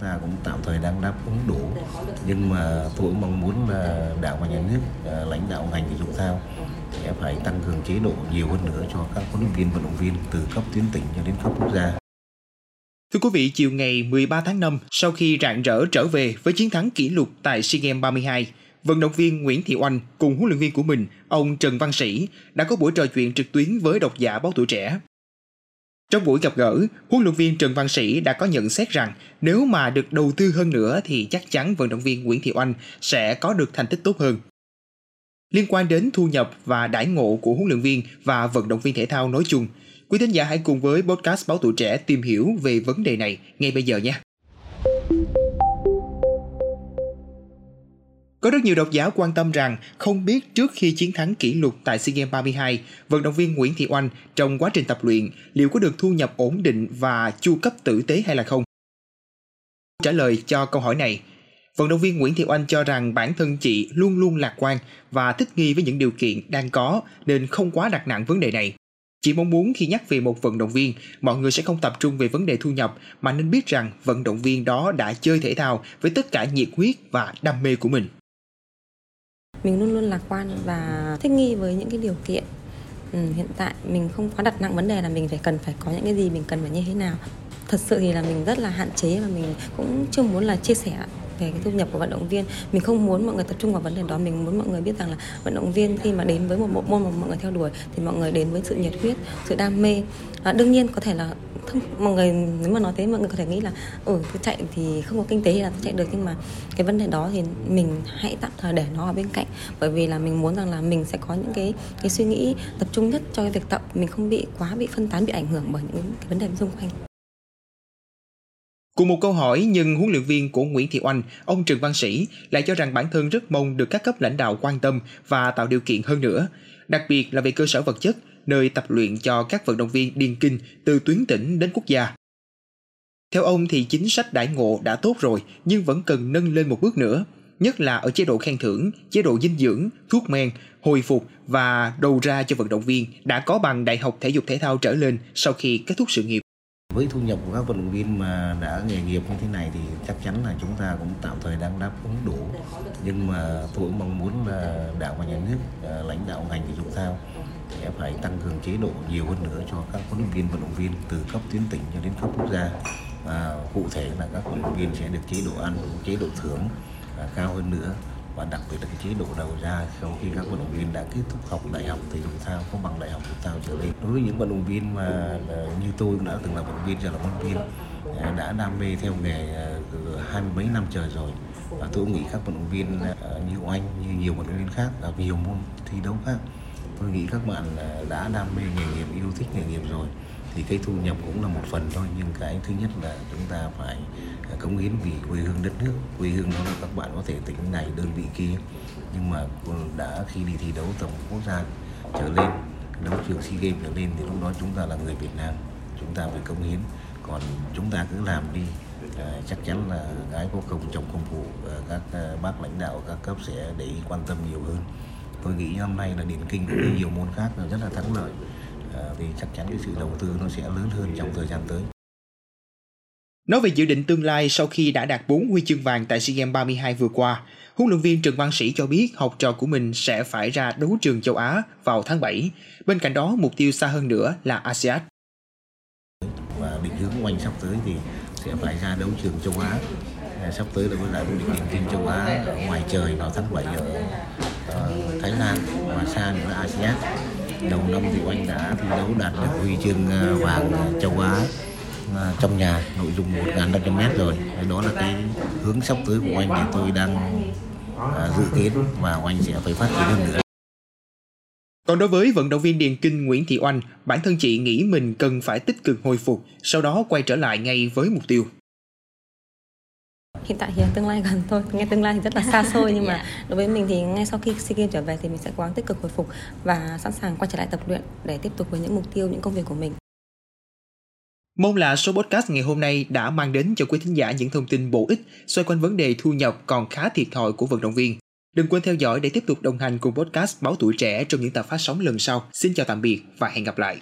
ta cũng tạm thời đang đáp ứng đủ nhưng mà tôi mong muốn là đảng và nhà nước à, lãnh đạo ngành thể dục thao sẽ phải tăng cường chế độ nhiều hơn nữa cho các huấn luyện viên vận động viên từ cấp tuyến tỉnh cho đến cấp quốc gia Thưa quý vị, chiều ngày 13 tháng 5, sau khi rạng rỡ trở về với chiến thắng kỷ lục tại SEA Games 32, vận động viên Nguyễn Thị Oanh cùng huấn luyện viên của mình, ông Trần Văn Sĩ, đã có buổi trò chuyện trực tuyến với độc giả báo tuổi trẻ. Trong buổi gặp gỡ, huấn luyện viên Trần Văn Sĩ đã có nhận xét rằng nếu mà được đầu tư hơn nữa thì chắc chắn vận động viên Nguyễn Thị Oanh sẽ có được thành tích tốt hơn. Liên quan đến thu nhập và đãi ngộ của huấn luyện viên và vận động viên thể thao nói chung, quý thính giả hãy cùng với podcast Báo Tuổi Trẻ tìm hiểu về vấn đề này ngay bây giờ nhé. Có rất nhiều độc giả quan tâm rằng không biết trước khi chiến thắng kỷ lục tại SEA Games 32, vận động viên Nguyễn Thị Oanh trong quá trình tập luyện liệu có được thu nhập ổn định và chu cấp tử tế hay là không? Trả lời cho câu hỏi này, vận động viên Nguyễn Thị Oanh cho rằng bản thân chị luôn luôn lạc quan và thích nghi với những điều kiện đang có nên không quá đặt nặng vấn đề này. Chị mong muốn khi nhắc về một vận động viên, mọi người sẽ không tập trung về vấn đề thu nhập mà nên biết rằng vận động viên đó đã chơi thể thao với tất cả nhiệt huyết và đam mê của mình mình luôn luôn lạc quan và thích nghi với những cái điều kiện. Ừ, hiện tại mình không quá đặt nặng vấn đề là mình phải cần phải có những cái gì mình cần phải như thế nào. Thật sự thì là mình rất là hạn chế và mình cũng chưa muốn là chia sẻ về cái thu nhập của vận động viên. Mình không muốn mọi người tập trung vào vấn đề đó mình muốn mọi người biết rằng là vận động viên khi mà đến với một bộ môn mà mọi người theo đuổi thì mọi người đến với sự nhiệt huyết sự đam mê. À, đương nhiên có thể là không, mọi người nếu mà nói thế mọi người có thể nghĩ là ừ tôi chạy thì không có kinh tế thì là tôi chạy được. Nhưng mà cái vấn đề đó thì mình hãy tạm thời để nó ở bên cạnh. Bởi vì là mình muốn rằng là mình sẽ có những cái cái suy nghĩ tập trung nhất cho cái việc tập. Mình không bị quá bị phân tán bị ảnh hưởng bởi những cái vấn đề xung quanh. Cùng một câu hỏi nhưng huấn luyện viên của Nguyễn Thị Oanh, ông Trần Văn Sĩ lại cho rằng bản thân rất mong được các cấp lãnh đạo quan tâm và tạo điều kiện hơn nữa, đặc biệt là về cơ sở vật chất, nơi tập luyện cho các vận động viên điền kinh từ tuyến tỉnh đến quốc gia. Theo ông thì chính sách đãi ngộ đã tốt rồi nhưng vẫn cần nâng lên một bước nữa, nhất là ở chế độ khen thưởng, chế độ dinh dưỡng, thuốc men, hồi phục và đầu ra cho vận động viên đã có bằng đại học thể dục thể thao trở lên sau khi kết thúc sự nghiệp. Với thu nhập của các vận động viên mà đã nghề nghiệp như thế này thì chắc chắn là chúng ta cũng tạm thời đang đáp ứng đủ. Nhưng mà tôi mong muốn là đảng và nhà nước, ờ, lãnh đạo ngành thể dục thao sẽ phải tăng cường chế độ nhiều hơn nữa cho các huấn luyện viên vận động viên từ cấp tuyến tỉnh cho đến cấp quốc gia. Và cụ thể là các vận động viên sẽ được chế độ ăn, chế độ thưởng à, cao hơn nữa. Và đặc biệt là cái chế độ đầu ra sau khi các vận động viên đã kết thúc học đại học thể dục thao có bằng đại học thể thao trở lên. Đối với những vận động viên mà à, như tôi cũng đã từng là vận động viên trở là vận động viên à, đã đam mê theo nghề à, hai mươi mấy năm trời rồi. Và tôi nghĩ các vận động viên như anh như nhiều vận động viên khác ở nhiều môn thi đấu khác tôi nghĩ các bạn à, đã đam mê nghề nghiệp yêu thích nghề nghiệp rồi thì cái thu nhập cũng là một phần thôi. Nhưng cái thứ nhất là chúng ta phải à, cống hiến vì quê hương đất nước. Quê hương đó là các bạn có thể tỉnh này đơn vị kia. Nhưng mà đã khi đi thi đấu tổng quốc gia trở lên đấu trường sea games trở lên thì lúc đó chúng ta là người việt nam. Chúng ta phải cống hiến. Còn chúng ta cứ làm đi à, chắc chắn là gái có công chồng công phụ các à, bác lãnh đạo các cấp sẽ để ý quan tâm nhiều hơn tôi nghĩ năm nay là điển kinh cũng như nhiều môn khác là rất là thắng lợi à, thì chắc chắn cái sự đầu tư nó sẽ lớn hơn trong thời gian tới Nói về dự định tương lai sau khi đã đạt 4 huy chương vàng tại SEA Games 32 vừa qua, huấn luyện viên Trần Văn Sĩ cho biết học trò của mình sẽ phải ra đấu trường châu Á vào tháng 7. Bên cạnh đó, mục tiêu xa hơn nữa là ASEAN. Và định hướng của anh sắp tới thì sẽ phải ra đấu trường châu Á. Sắp tới là với lại vô địch điền kinh châu Á ở ngoài trời vào tháng 7 ở, ở Thái Lan và xa nữa là ASEAN. Đầu năm thì anh đã thi đấu đạt được huy chương ờ, vàng ờ, châu Á ờ, trong nhà nội dung 1.500 mét rồi đó là cái hướng sắp tới của anh để tôi đang dự kiến và anh sẽ phải phát triển hơn nữa còn đối với vận động viên điền kinh Nguyễn Thị Oanh, bản thân chị nghĩ mình cần phải tích cực hồi phục, sau đó quay trở lại ngay với mục tiêu. Hiện tại thì tương lai gần thôi, nghe tương lai thì rất là xa xôi nhưng mà yeah. Dạ. đối với mình thì ngay sau khi SEA Games trở về thì mình sẽ cố gắng tích cực hồi phục và sẵn sàng quay trở lại tập luyện để tiếp tục với những mục tiêu, những công việc của mình. Mong là số podcast ngày hôm nay đã mang đến cho quý thính giả những thông tin bổ ích xoay quanh vấn đề thu nhập còn khá thiệt thòi của vận động viên. Đừng quên theo dõi để tiếp tục đồng hành cùng podcast Báo Tuổi Trẻ trong những tập phát sóng lần sau. Xin chào tạm biệt và hẹn gặp lại.